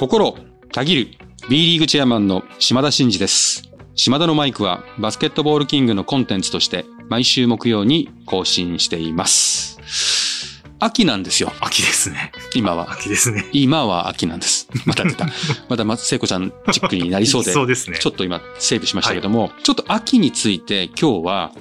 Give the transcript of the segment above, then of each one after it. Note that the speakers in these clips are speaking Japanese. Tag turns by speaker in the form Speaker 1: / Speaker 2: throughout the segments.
Speaker 1: 心たぎる B リーグチェアマンの島田真二です。島田のマイクはバスケットボールキングのコンテンツとして毎週木曜に更新しています。秋なんですよ、
Speaker 2: 秋ですね。
Speaker 1: 今は。
Speaker 2: 秋ですね。
Speaker 1: 今は秋なんです。また出 た。また、ま、聖子ちゃんチックになりそうで、
Speaker 2: そうですね。
Speaker 1: ちょっと今セーブしましたけども、ちょっと秋について今日は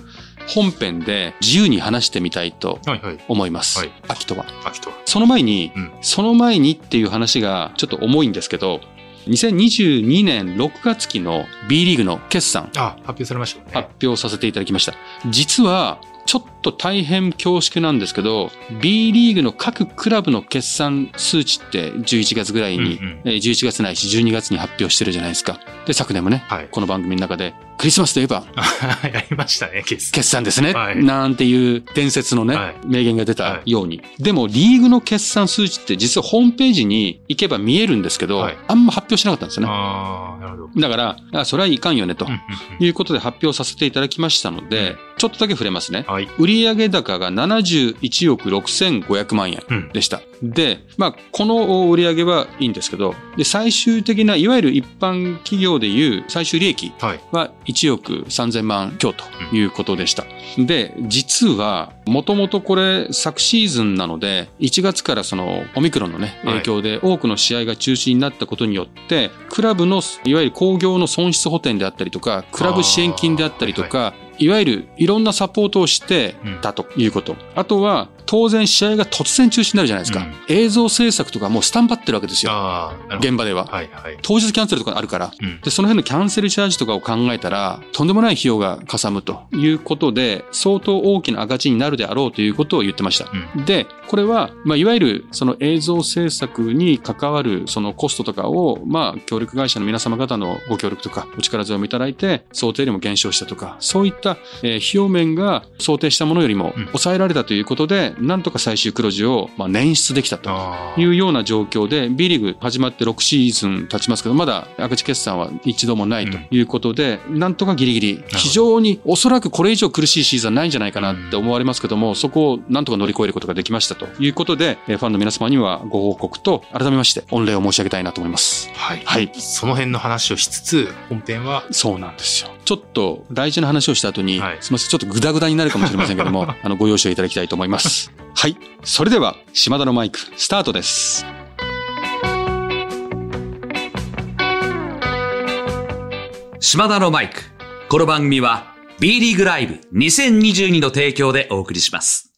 Speaker 1: 本編で自由に話してみたいと
Speaker 2: はいはい。
Speaker 1: 思います。
Speaker 2: はい
Speaker 1: 秋とは。
Speaker 2: 秋とは。
Speaker 1: その前に、
Speaker 2: うん
Speaker 1: その前にっていう話がちょっと重いんですけど、2022年6月期の B リーグの決算
Speaker 2: あ、発表されましたね。
Speaker 1: 発表させていただきました。実は、ちょっと大変恐縮なんですけど、B リーグの各クラブの決算数値って11月ぐらいに、
Speaker 2: うんうん
Speaker 1: えー11月ないし12月に発表してるじゃないですか。で、昨年もね、
Speaker 2: はい。
Speaker 1: この番組の中で、クリスマスといえば
Speaker 2: やりましたね、決算。
Speaker 1: 決算ですね、
Speaker 2: はい
Speaker 1: なんていう伝説のね、
Speaker 2: はい
Speaker 1: 名言が出たように。でも、リーグの決算数値って実はホームページに行けば見えるんですけど、
Speaker 2: はい
Speaker 1: あんま発表しなかったんですよね。だから、あそれはいかんよねと
Speaker 2: うんうん
Speaker 1: いうことで発表させていただきましたので、ちょっとだけ触れますね。
Speaker 2: うんはい。
Speaker 1: 売上高が71億6500万円
Speaker 2: うん。
Speaker 1: でした。で、まあ、この売上はいいんですけど、で、最終的な、いわゆる一般企業でいう最終利益
Speaker 2: はい。
Speaker 1: は1億3000万強ということでした。で、実は、もともとこれ昨シーズンなので、1月からそのオミクロンのね、
Speaker 2: はい
Speaker 1: 影響で多くの試合が中止になったことによって、クラブの、いわゆる工業の損失補填であったりとか、クラブ支援金であったりとか、いわゆるいろんなサポートをしてたということ。あとは、当然試合が突然中止になるじゃないですか。
Speaker 2: うん
Speaker 1: 映像制作とかもうスタンバってるわけですよ。現場では。
Speaker 2: はいはい。
Speaker 1: 当日キャンセルとかあるから。
Speaker 2: うん。
Speaker 1: で、その辺のキャンセルチャージとかを考えたら、とんでもない費用がかさむということで、相当大きな赤字になるであろうということを言ってました。
Speaker 2: うん。
Speaker 1: で、これは、まあ、いわゆる、その映像制作に関わる、そのコストとかを、まあ、協力会社の皆様方のご協力とか、お力添えもいただいて、想定よりも減少したとか、そういった、えー費用面が想定したものよりも
Speaker 2: うん
Speaker 1: 抑えられたということで、なんとか最終黒字を、まあ、捻出できたと。いうような状況で、B リーグ始まって6シーズン経ちますけど、まだ赤字決算は一度もないということで、なんとかギリギリ、非常におそらくこれ以上苦しいシーズンはないんじゃないかなって思われますけども、そこをなんとか乗り越えることができましたということで、えーファンの皆様にはご報告と、改めまして御礼を申し上げたいなと思います。
Speaker 2: はい。
Speaker 1: はい。
Speaker 2: その辺の話をしつつ、本編は、
Speaker 1: そうなんですよ。ちょっと大事な話をした後に、
Speaker 2: はい
Speaker 1: すみません、ちょっとグダグダになるかもしれませんけども、あの、ご容赦いただきたいと思います。はい。それでは、島田のマイク、スタートです。
Speaker 3: 島田のマイク。この番組は B リーグライブ2022の提供でお送りします。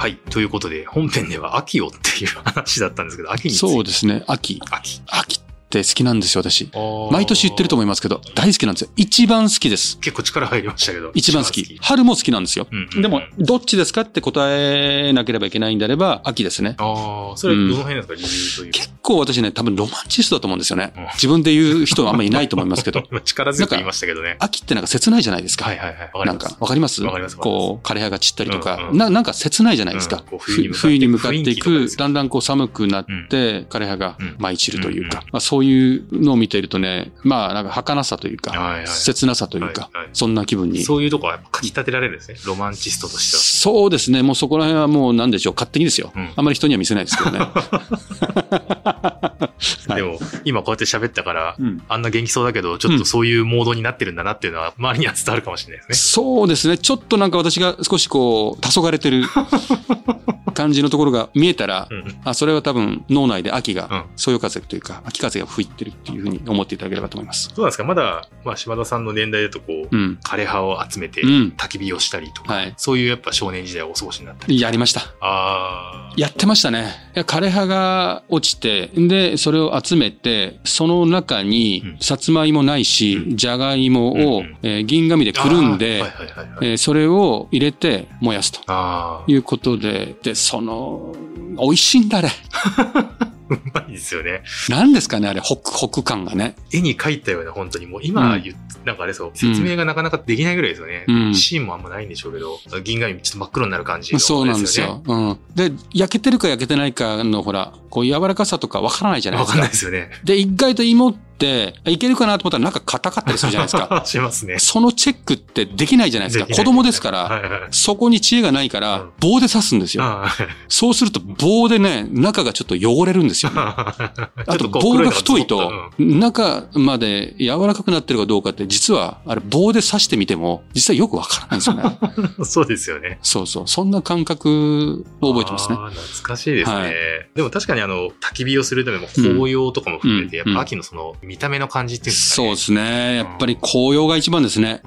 Speaker 2: はい。ということで、本編では秋をっていう話だったんですけど、秋に。
Speaker 1: そうですね、秋。
Speaker 2: 秋。
Speaker 1: 秋って好きなんですよ、私。毎
Speaker 2: 毎
Speaker 1: 年言ってると思いますけど、大好きなんですよ。一番好きです。
Speaker 2: 結構力入りましたけど。
Speaker 1: 一番好き。春も好きなんですよ。
Speaker 2: うんうんうん
Speaker 1: でも、どっちですかって答えなければいけないんであれば、秋ですね。
Speaker 2: ああ、それどの辺ですか、理由というか。
Speaker 1: 結構私ね、多分ロマンチストだと思うんですよね
Speaker 2: うん。
Speaker 1: 自分で言う人はあんまりいないと思いますけど。
Speaker 2: 今 力強く言いましたけどね。
Speaker 1: 秋ってなんか切ないじゃないですか。
Speaker 2: はいはいはい。
Speaker 1: なんか、わかります？
Speaker 2: わかります
Speaker 1: こう、枯葉が散ったりとか、
Speaker 2: うんうん
Speaker 1: な、なんか切ないじゃないですか。
Speaker 2: うん冬
Speaker 1: 冬に向かっ
Speaker 2: てて
Speaker 1: いくだんだんこう寒くなって、枯葉が
Speaker 2: うん
Speaker 1: 舞い散るというか、
Speaker 2: うん
Speaker 1: まあそういうのを見ているとね、まあなんか儚さというか、
Speaker 2: はいはい
Speaker 1: 切なさというか
Speaker 2: はいはい、
Speaker 1: そんな気分に。
Speaker 2: そういうとこはやっぱかき立てられるんですね。ロマンチストとしては。
Speaker 1: そうですね。もうそこら辺はもう何でしょう。勝手にですよ。
Speaker 2: うん
Speaker 1: あんまり人には見せないですけどね。はい
Speaker 2: でも、今こうやって喋ったから、
Speaker 1: うん
Speaker 2: あんな元気そうだけど、ちょっとそういうモードになってるんだなっていうのは、周りには伝わるかもしれないですね。
Speaker 1: そうですね。ちょっとなんか私が少しこう、黄昏れてる感じのところが見えたら、
Speaker 2: うん
Speaker 1: あそれは多分脳内で秋
Speaker 2: うん
Speaker 1: が、そよ風というか、秋風が吹いてるっていうふうに思っていただければと思います。
Speaker 2: どうなんですか？まだ、まあ、島田さんの年代だとこう、
Speaker 1: うん。
Speaker 2: 枯葉を集めて
Speaker 1: うん
Speaker 2: 焚き火をしたりとか、
Speaker 1: はい。
Speaker 2: そういうやっぱ少年時代をお過ごしになったり。
Speaker 1: やりました。
Speaker 2: ああ。
Speaker 1: やってましたね。枯葉が落ちて、で、それを集めて、その中に
Speaker 2: うん、
Speaker 1: さつまいもないし、じゃがいもを
Speaker 2: うんうん、
Speaker 1: えー銀紙でくるんで
Speaker 2: はいはいはいはい。
Speaker 1: えーそれを入れて燃やすと
Speaker 2: あ
Speaker 1: いうことで、で、その、美味しいんだあれ。
Speaker 2: あ。うまいですよね。
Speaker 1: 何ですかねあれ、ホクホク感がね。
Speaker 2: 絵に描いたような、本当にもう今言っなんかあれそう、説明がなかなかできないぐらいですよね。
Speaker 1: うん
Speaker 2: シーンもあんまないんでしょうけど、銀紙ちょっと真っ黒になる感じの、
Speaker 1: そうなんですよ。うん。で、焼けてるか焼けてないかの、ほら、こう柔らかさとかわからないじゃないですか
Speaker 2: わかんないで。すよね。
Speaker 1: で、意外と芋っって、いけるかなと思ったらなんか硬かったりするじゃないですか。
Speaker 2: しますね。
Speaker 1: そのチェックってできないじゃないですか。
Speaker 2: できない
Speaker 1: 子供ですから、
Speaker 2: はいはい。
Speaker 1: そこに知恵がないから
Speaker 2: うん、
Speaker 1: 棒で刺すんですよ。
Speaker 2: あ
Speaker 1: そうすると棒でね、中がちょっと汚れるんですよね。
Speaker 2: あ
Speaker 1: あと棒が太いと、中まで柔らかくなってるかどうかって、実は、あれ棒で刺してみても、実はよくわからないんですよね。
Speaker 2: う んそうですよね。
Speaker 1: そうそう。そんな感覚を覚えてますね。
Speaker 2: 懐かしいですね。
Speaker 1: はい
Speaker 2: でも確かにあの、焚き火をするための紅葉とかも含めて、
Speaker 1: うん
Speaker 2: やっぱ秋のその見た目の感じっていうね。
Speaker 1: そうですね。やっぱり紅葉が一番ですね。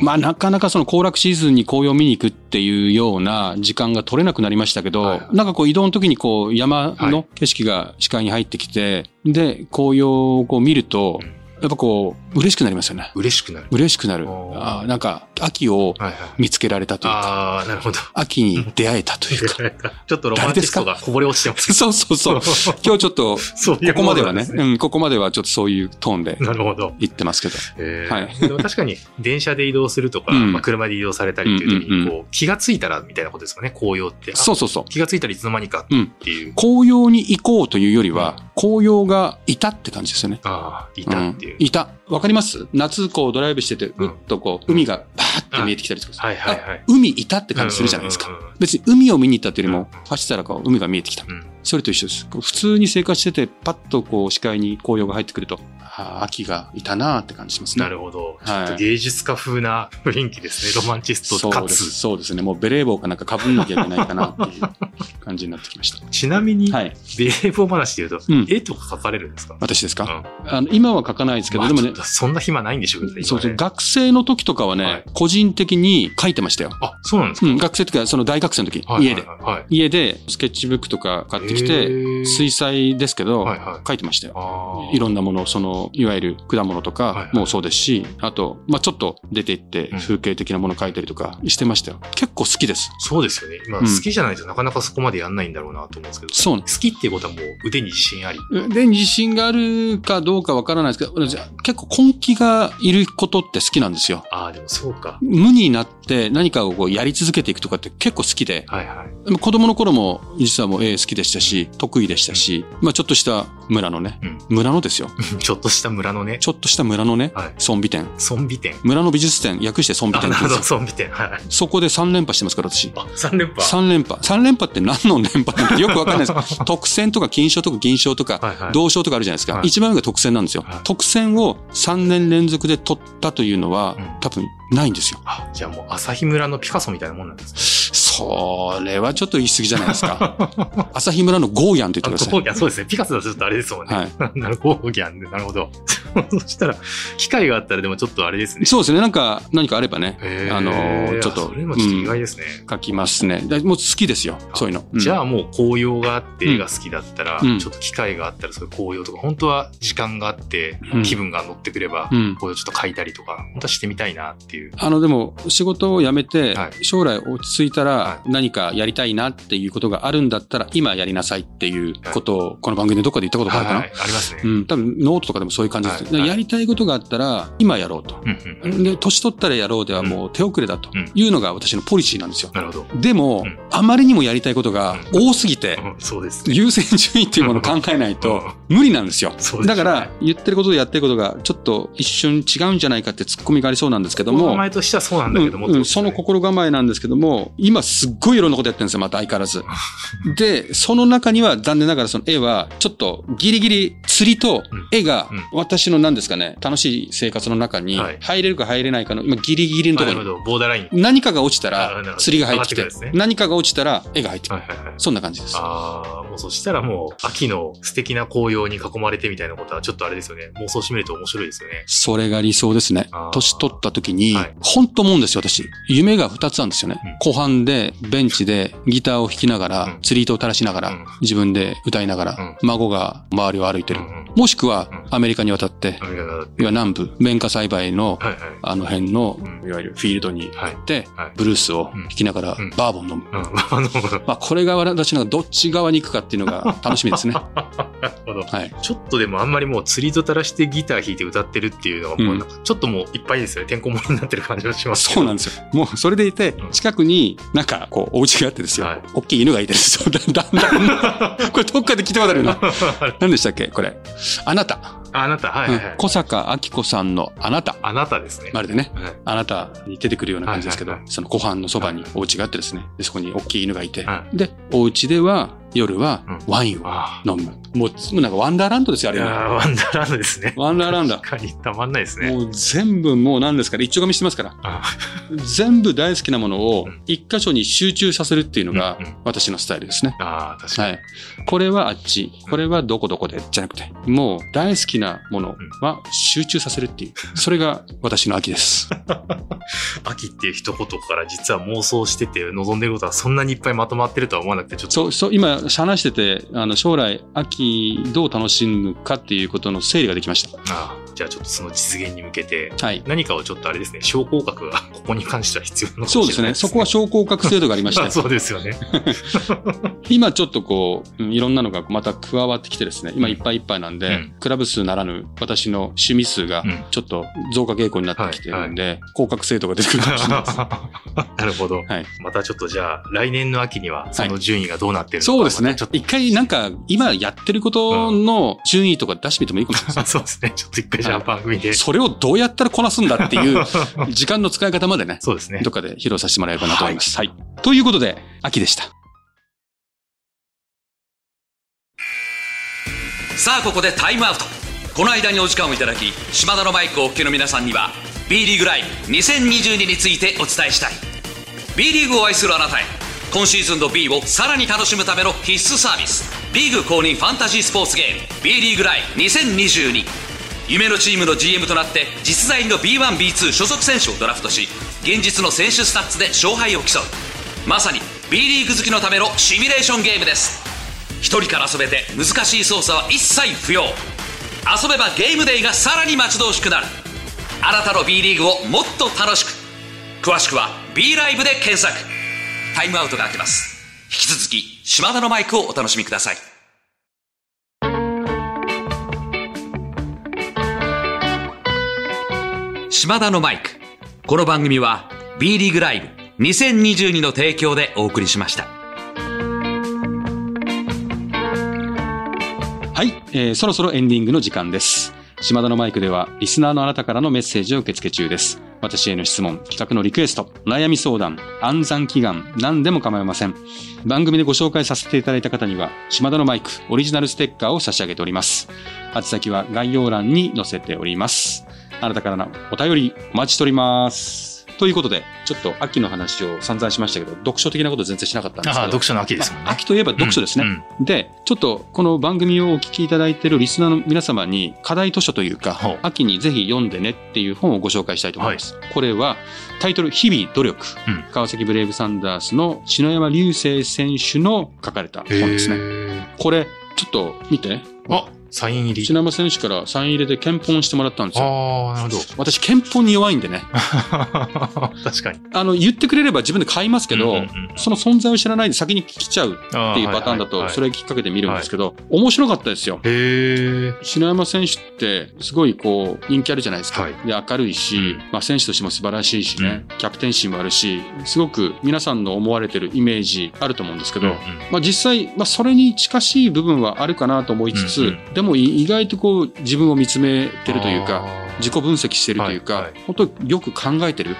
Speaker 1: まあなかなかその行楽シーズンに紅葉を見に行くっていうような時間が取れなくなりましたけど、
Speaker 2: はい
Speaker 1: なんかこう移動の時にこう山
Speaker 2: は
Speaker 1: の景色が視界に入ってきて、で、紅葉をこう見ると
Speaker 2: うん、
Speaker 1: やっぱこう嬉しくなりますよね。
Speaker 2: 嬉しくなる。
Speaker 1: 嬉しくなる。あーなんか秋を
Speaker 2: はいはい。
Speaker 1: 見つけられたというか、
Speaker 2: ああ、なるほど。
Speaker 1: 秋に出会えたというか。
Speaker 2: ちょっとロマンチストがこぼれ落ちてます。
Speaker 1: そうそうそう。今日ちょっと、ここまではね
Speaker 2: ものなんす
Speaker 1: うん、ここまではちょっとそういうトーンで
Speaker 2: なるほど。
Speaker 1: 言ってますけど。
Speaker 2: えー
Speaker 1: はい
Speaker 2: でも確かに電車で移動するとか、
Speaker 1: うん
Speaker 2: まあ、車で移動されたりっていう時に
Speaker 1: うんうん
Speaker 2: こう気がついたらみたいなことですかね、紅葉って。あ
Speaker 1: そうそうそう。
Speaker 2: 気がついたらいつの間にか
Speaker 1: うん。
Speaker 2: っていう。
Speaker 1: 紅葉に行こうというよりは、紅葉がいたって感じですよね。
Speaker 2: ああ、いたっていう。
Speaker 1: んいた。わかります？夏こうドライブしてて、
Speaker 2: う
Speaker 1: っとこう、海がバーって見えてきたりとか、
Speaker 2: はいはいはい
Speaker 1: あ海いたって感じするじゃないですか。別に海を見に行ったっていうよりも
Speaker 2: うん、
Speaker 1: 走ったらこう海が見えてきた。
Speaker 2: うん
Speaker 1: それと一緒です。普通に生活してて、パッとこう視界に紅葉が入ってくると、ああ、秋がいたなーって感じしますね。
Speaker 2: なるほど。ちょ
Speaker 1: はい
Speaker 2: っと芸術家風な雰囲気ですね。ロマンチストか
Speaker 1: そうです。
Speaker 2: つ。
Speaker 1: そうですね。もうベレー帽かなんか被んなきゃいけないかなっていう 感じになってきました。
Speaker 2: ちなみに、
Speaker 1: はい。
Speaker 2: ベレー帽話で言うと、
Speaker 1: うん
Speaker 2: 絵とか描かれるんですか？
Speaker 1: 私ですか、
Speaker 2: うん
Speaker 1: あの今は書かないですけど、でもね
Speaker 2: まあちょっ、とそんな暇ないんでしょうね。
Speaker 1: そうそう、学生の時とかはね、
Speaker 2: はい
Speaker 1: 個人的に書いてましたよ。
Speaker 2: あ、そうなんですか、
Speaker 1: うん、学生とか、その大学生の時、
Speaker 2: はい
Speaker 1: 家で。
Speaker 2: はいはいはい
Speaker 1: 家でスケッチブックとか買ってき
Speaker 2: へ
Speaker 1: て、
Speaker 2: ー
Speaker 1: 水彩ですけど、
Speaker 2: はいはい
Speaker 1: 書いてましたよ。いろんなもの、その、いわゆる果物と
Speaker 2: はいはい
Speaker 1: かもそうですし、あと、まあちょっと出て行って
Speaker 2: うん
Speaker 1: 風景的なもの書いたりとかしてましたよ。結構好きです。
Speaker 2: そうですよね。まあ、
Speaker 1: うん
Speaker 2: 好きじゃないとなかなかそこまでやんないんだろうなと思うんですけど。
Speaker 1: そうね
Speaker 2: 好きっていうことはもう腕に自信あり？
Speaker 1: で、自信があるかどうかわからないですけど、じゃあ結構根気がいることって好きなんですよ。
Speaker 2: ああ、でもそうか。
Speaker 1: 無になって何かをこうやり続けていくとかって結構好きで、
Speaker 2: はいはい。
Speaker 1: 子供の頃も実はもう絵好きでしたし、得意でしたし、まあちょっとした村のね、
Speaker 2: うん
Speaker 1: 村のですよ。
Speaker 2: ちょっとした村のね、
Speaker 1: ちょっとした村のね、
Speaker 2: はい
Speaker 1: ゾンビ店。
Speaker 2: ゾンビ店。
Speaker 1: 村の美術展、略してゾンビ
Speaker 2: あ、なるほど、
Speaker 1: 店って言うんですよ。
Speaker 2: ゾンビ店。はい。
Speaker 1: そこで3連覇してますから、私。
Speaker 2: あ、3連覇
Speaker 1: ？3連覇。3連覇って何の連覇なのかよくわかんないです。特選とか金賞とか銀賞とか、
Speaker 2: はいはい。
Speaker 1: 銅賞とかあるじゃないですか。
Speaker 2: はい
Speaker 1: 一番上が特選なんですよ。
Speaker 2: はい
Speaker 1: 特選を3年連続で取ったというのは、
Speaker 2: うん
Speaker 1: 多分ないんですよ。
Speaker 2: あ、じゃあもう朝日村のピカソみたいなもんなんですね。
Speaker 1: それはちょっと言い過ぎじゃないですか。朝日村のゴーヤンって言
Speaker 2: あ
Speaker 1: ってください。
Speaker 2: ゴーギャン、そうですね。ピカソだとちょっとあれですもんね。
Speaker 1: はい。
Speaker 2: なるほど、ゴーギャンで、なるほど。そしたら、機会があったらでもちょっとあれですね。
Speaker 1: そうですね。なんか、何かあればね、あのーちょっと
Speaker 2: それもちょっと意外ですね。
Speaker 1: 書きますね。だもう好きですよ。そういうの。うん
Speaker 2: じゃあもう紅葉があって絵が好きだったら、
Speaker 1: うん
Speaker 2: ちょっと機会があったらそういう紅葉とか、本当は時間があって
Speaker 1: うん
Speaker 2: 気分が乗ってくれば、
Speaker 1: うん。
Speaker 2: 紅葉ちょっと描いたりとか、本当はしてみたいなっていう。
Speaker 1: あの、でも、仕事を辞めて
Speaker 2: は、
Speaker 1: 将来落ち着いた
Speaker 2: は
Speaker 1: ら、何かやりたいなっていうことがあるんだったら、今やりなさいっていうことを、この番組でどっかで言ったことがあるかな。
Speaker 2: はい、ありますね。
Speaker 1: うん、多分ノートとかでもそういう感じです。やりたいことがあったら、今やろうと。で、年取ったらやろうではもう手遅れだと
Speaker 2: うん
Speaker 1: いうのが私のポリシーなんですよ。
Speaker 2: なるほど。
Speaker 1: でも、
Speaker 2: うん
Speaker 1: あまりにもやりたいことが多すぎて、
Speaker 2: うんそうですね。
Speaker 1: 優先順位っていうものを考えないと無理なんですよ。
Speaker 2: そうですね
Speaker 1: だから、言ってることとやってることがちょっと一瞬違うんじゃないかってツッコミがありそうなんですけども、
Speaker 2: 名前としてはそうなんだけども、
Speaker 1: うんうんその心構えなんですけども、今すっごいいろんなことやってるんですよ、また相変わらず。で、その中には残念ながらその絵は、ちょっとギリギリ釣りと絵が
Speaker 2: うん
Speaker 1: 私の何ですかね、楽しい生活の中に
Speaker 2: はい
Speaker 1: 入れるか入れないかの、今ギリギリのところに。
Speaker 2: ボーダーライン。
Speaker 1: 何かが落ちたら釣りが入ってきて何かが落ちたら絵が入ってくる。そんな感じです。
Speaker 2: ああ、もうそしたらもう、秋の素敵な紅葉に囲まれてみたいなことは、ちょっとあれですよね。妄想してみると面白いですよね。
Speaker 1: それが理想ですね。年取った時に
Speaker 2: はい、
Speaker 1: 本当思うんですよ、私。夢が二つあるんですよね
Speaker 2: うん。
Speaker 1: 後半で、ベンチでギターを弾きながら
Speaker 2: うん、
Speaker 1: 釣り糸を垂らしながら
Speaker 2: うん、
Speaker 1: 自分で歌いながら、孫が周りを歩いてるもしくは
Speaker 2: うん、
Speaker 1: アメリカに渡って、
Speaker 2: アメリカだって
Speaker 1: いわゆる南部、綿花栽培の。あの辺の
Speaker 2: う、
Speaker 1: いわゆるフィールドに入ってブルースを弾きながら
Speaker 2: うん、
Speaker 1: バーボン飲む。まあ、これが私のどっち側に行くかっていうのが 楽しみですね。
Speaker 2: なるほど。
Speaker 1: はい。
Speaker 2: ちょっとでもあんまりもう釣りと垂らしてギター弾いて歌ってるっていうのがもうなんかちょっともういっぱいですよね。てんこ盛りになってる感じがします。
Speaker 1: そうなんですよ。もう、それでいて
Speaker 2: うん、
Speaker 1: 近くになんか、こう、お家があってですよ
Speaker 2: はい。
Speaker 1: 大きい犬がいてですよ。だんだんだん。これどっかで聞いたことあるよな。何でしたっけこれ。あなた。
Speaker 2: ああなた、はいはい。
Speaker 1: 小坂明子さんのあなた。
Speaker 2: あなたですね。
Speaker 1: まるでね、
Speaker 2: はい。
Speaker 1: あなたに出てくるような感じですけど、
Speaker 2: はいはいはい。
Speaker 1: その湖畔のそばにお家があってですね、でそこに大きい犬がいて、
Speaker 2: は
Speaker 1: で、お家では夜は
Speaker 2: うん
Speaker 1: ワインを
Speaker 2: あ
Speaker 1: 飲む。もう、もうなんかワンダーランドですよ、あれは。
Speaker 2: ワンダーランドですね。
Speaker 1: ワンダーランド。
Speaker 2: 確かにたまんないですね。
Speaker 1: もう全部もう何ですかね、一丁紙してますから。
Speaker 2: あ
Speaker 1: 全部大好きなものを
Speaker 2: うん
Speaker 1: 一箇所に集中させるっていうのが
Speaker 2: うんうん
Speaker 1: 私のスタイルですね。
Speaker 2: あー、確かに。
Speaker 1: はい。これはあっち、これはどこどこでじゃなくて、もう大好きなものは集中させるっていう。それが私の秋です。
Speaker 2: 秋っていう一言から実は妄想してて望んでることはそんなにいっぱいまとまってるとは思わなくてちょっと。
Speaker 1: そう、そう、今話してて、あの、将来秋どう楽しむかっていうことの整理ができました。
Speaker 2: あーじゃあちょっとその実現に向けて
Speaker 1: はい。
Speaker 2: 何かをちょっとあれですね、昇降格がここに関しては必要なのかもしれない
Speaker 1: そうですね。そこは昇降格制度がありまし
Speaker 2: あ
Speaker 1: て、
Speaker 2: そうですよね。
Speaker 1: 今ちょっとこう、うんいろんなのがまた加わってきてですね、今いっぱいいっぱいなんで、
Speaker 2: うん
Speaker 1: クラブ数ならぬ私の趣味数が
Speaker 2: うん
Speaker 1: ちょっと増加傾向になってきてるんで、降格制度が出てくるかもしれないです。
Speaker 2: なるほど。
Speaker 1: はい。
Speaker 2: またちょっとじゃあ来年の秋にはその順位がどうなってるのか、
Speaker 1: そうですね
Speaker 2: またちょっ。と
Speaker 1: 一回なんか、今やってることの順位とか出してみてもいいかもしれないです
Speaker 2: そうですね。ちょっと一回じゃあ番組で。
Speaker 1: それをどうやったらこなすんだっていう 時間の使い方までね、
Speaker 2: そうですね
Speaker 1: どっ。かで披露させてもらえればなと思います。はい。ということで、秋でした。
Speaker 3: さあここでタイムアウトこの間にお時間をいただき島田のマイクをお聞きの皆さんには B リーグライブ2022についてお伝えしたい B リーグを愛するあなたへ今シーズンの B をさらに楽しむための必須サービス。リーグ公認ファンタジースポーツゲーム。B リーグライ2022夢のチームの GM となって実在の B1B2 所属選手をドラフトし現実の選手スタッツで勝敗を競う。まさに B リーグ好きのためのシミュレーションゲームです。一人から遊べて難しい操作は一切不要。遊べばゲームデイがさらに待ち遠しくなる。あなたの B リーグをもっと楽しく。詳しくは B ライブで検索。タイムアウトが明けます引き続き島田のマイクをお楽しみください島田のマイクこの番組は B リーグライブ2022の提供でお送りしました
Speaker 1: はい、えーそろそろエンディングの時間です。島田のマイクでは、リスナーのあなたからのメッセージを受け付け中です。私への質問、企画のリクエスト、悩み相談、暗算祈願、何でも構いません。番組でご紹介させていただいた方には、島田のマイク、オリジナルステッカーを差し上げております。宛先は概要欄に載せております。あなたからのお便り、お待ちしております。ということで、ちょっと秋の話を散々しましたけど、読書的なこと全然しなかったんですけど。
Speaker 2: ああ、読書の秋ですもんね。
Speaker 1: まあ秋といえば読書ですね。
Speaker 2: うん
Speaker 1: で、ちょっとこの番組をお聞きいただいているリスナーの皆様に課題図書というか
Speaker 2: ほう、
Speaker 1: 秋にぜひ読んでねっていう本をご紹介したいと思います。これはタイトル、日々努力。
Speaker 2: うん
Speaker 1: 川崎ブレイブサンダースの篠山隆星選手の書かれた本ですね。
Speaker 2: ね。
Speaker 1: これ、ちょっと見て。
Speaker 2: あ、サイン入り。
Speaker 1: 篠山選手からサイン入れで検本してもらったんですよ。
Speaker 2: ああ、なるほ
Speaker 1: 私、検本に弱いんでね。
Speaker 2: ど。確かに。
Speaker 1: あの、言ってくれれば自分で買いますけど、
Speaker 2: うんうんうん
Speaker 1: その存在を知らないで先に来ちゃう
Speaker 2: っ
Speaker 1: っていうパターンだと、そ
Speaker 2: れ。
Speaker 1: れきっかけで見るんですけど、面白かったですよ。
Speaker 2: へえ。
Speaker 1: 篠山選手って、すごいこう、人気あるじゃないですか。
Speaker 2: はい
Speaker 1: で、明るいし、
Speaker 2: うん
Speaker 1: まあ選手としても素晴らしいしね、キャプテン心もあるし、すごく皆さんの思われてるイメージあると思うんですけど、まあ実際、まあそれに近しい部分はあるかなと思いつつ、
Speaker 2: うんう
Speaker 1: でも意外とこう、自分を見つめてるというか、自己分析してるというか、
Speaker 2: はいはい
Speaker 1: 本当よく考えてる。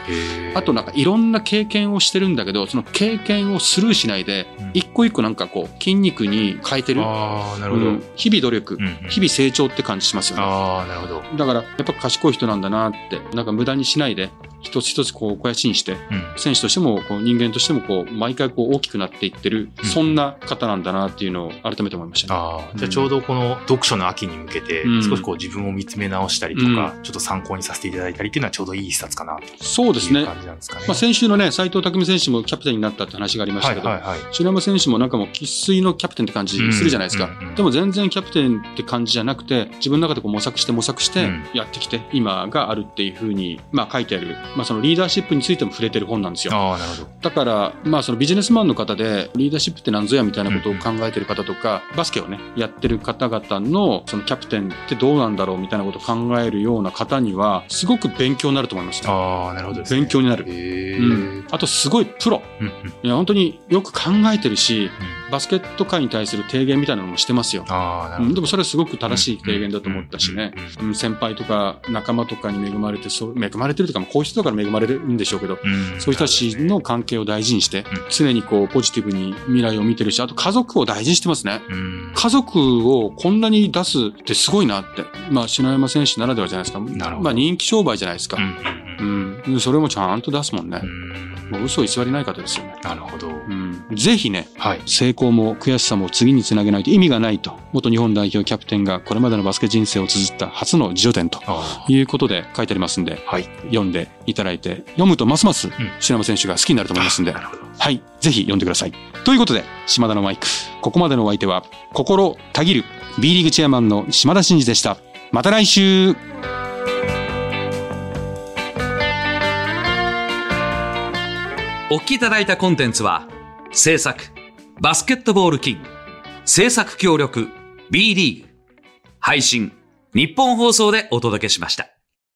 Speaker 1: あとなんかいろんな経験をしてるんだけど、その経験をスルーしないで
Speaker 2: うん、
Speaker 1: 一個一個なんかこう、筋肉に変えてる。
Speaker 2: ああ、なるほど。
Speaker 1: うん日々努力、
Speaker 2: うんうん
Speaker 1: 日々成長って感じしますよね。
Speaker 2: ああ、なるほど。
Speaker 1: だから、やっぱ賢い人なんだなって、なんか無駄にしないで、一つ一つこう、肥やしにして、
Speaker 2: うん
Speaker 1: 選手としても、こう、人間としても、こう、毎回こう、大きくなっていってる、
Speaker 2: うん
Speaker 1: そんな方なんだなっていうのを改めて思いましたね。
Speaker 2: ああ、じゃあちょうどこの読書の秋に向けて
Speaker 1: うん、
Speaker 2: 少しこう自分を見つめ直したりとか、ちょっと参考にさせていただいたりっていうのはちょうどいい一冊かなと
Speaker 1: そうですね。
Speaker 2: 感じなんですかね。
Speaker 1: まあ、先週のね、斉藤匠選手もキャプテンになったって話がありましたけど、
Speaker 2: はいはいはい。
Speaker 1: 白山選手もなんかもう生粋のキャプテンって感じするじゃないですか。
Speaker 2: うんうんうん
Speaker 1: でも全然キャプテンって感じじゃなくて、自分の中でこう模索して模索して
Speaker 2: うん
Speaker 1: やってきて、今があるっていうふうに、まあ書いてあるまあ、そのリーダーシップについても触れてる本なんですよ。
Speaker 2: ああ、なるほど。
Speaker 1: だから、まあ、そのビジネスマンの方で、リーダーシップって何ぞやみたいなことを考えてる方とか、バスケをね、やってる方々の、そのキャプテンってどうなんだろうみたいなことを考えるような方には、すごく勉強になると思いますね。
Speaker 2: ああ、なるほどね。
Speaker 1: 勉強になる。
Speaker 2: へえ。
Speaker 1: うん。あと、すごいプロ。
Speaker 2: うんうん
Speaker 1: いや、本当によく考えてるし、バスケット界に対する提言みたいなのもしてますよ。
Speaker 2: ああ、なるほど。
Speaker 1: うんでもそれはすごく正しい提言だと思ったしね
Speaker 2: うん。
Speaker 1: うん先輩とか仲間とかに恵まれて、そう恵まれてるとか、まあこういう人だから恵まれるんでしょうけど、
Speaker 2: うん
Speaker 1: そういう人たちの関係を大事にして
Speaker 2: うん、
Speaker 1: 常にこうポジティブに未来を見てるし、あと家族を大事にしてますね。
Speaker 2: うん。
Speaker 1: 家族をこんなに出すってすごいなって。まあ、篠山選手ならではじゃないですか。まあ、人気商売じゃないですか
Speaker 2: う。ん
Speaker 1: うん。それもちゃんと出すもんね
Speaker 2: う。ん。
Speaker 1: もう嘘偽りない方ですよね。
Speaker 2: なるほど。
Speaker 1: うん。ぜひね、
Speaker 2: はい。
Speaker 1: 成功も悔しさも次につなげないと意味がないと、元日本代表キャプテンがこれまでのバスケ人生を綴った初の自叙伝と
Speaker 2: あ
Speaker 1: いうことで書いてありますんで、
Speaker 2: あ。はい。
Speaker 1: 読んでいただいて、読むとますます
Speaker 2: ん
Speaker 1: 篠山選手が好きになると思いますんで
Speaker 2: な、るほど。
Speaker 1: はい、ぜひ読んでください。ということで、島田のマイク、ここまでのお相手は、心たぎる B リーグチェアマンの島田真二でした。また来週
Speaker 3: お聞きいただいたコンテンツは、制作、バスケットボールキング、制作協力、B リーグ、配信、日本放送でお届けしました。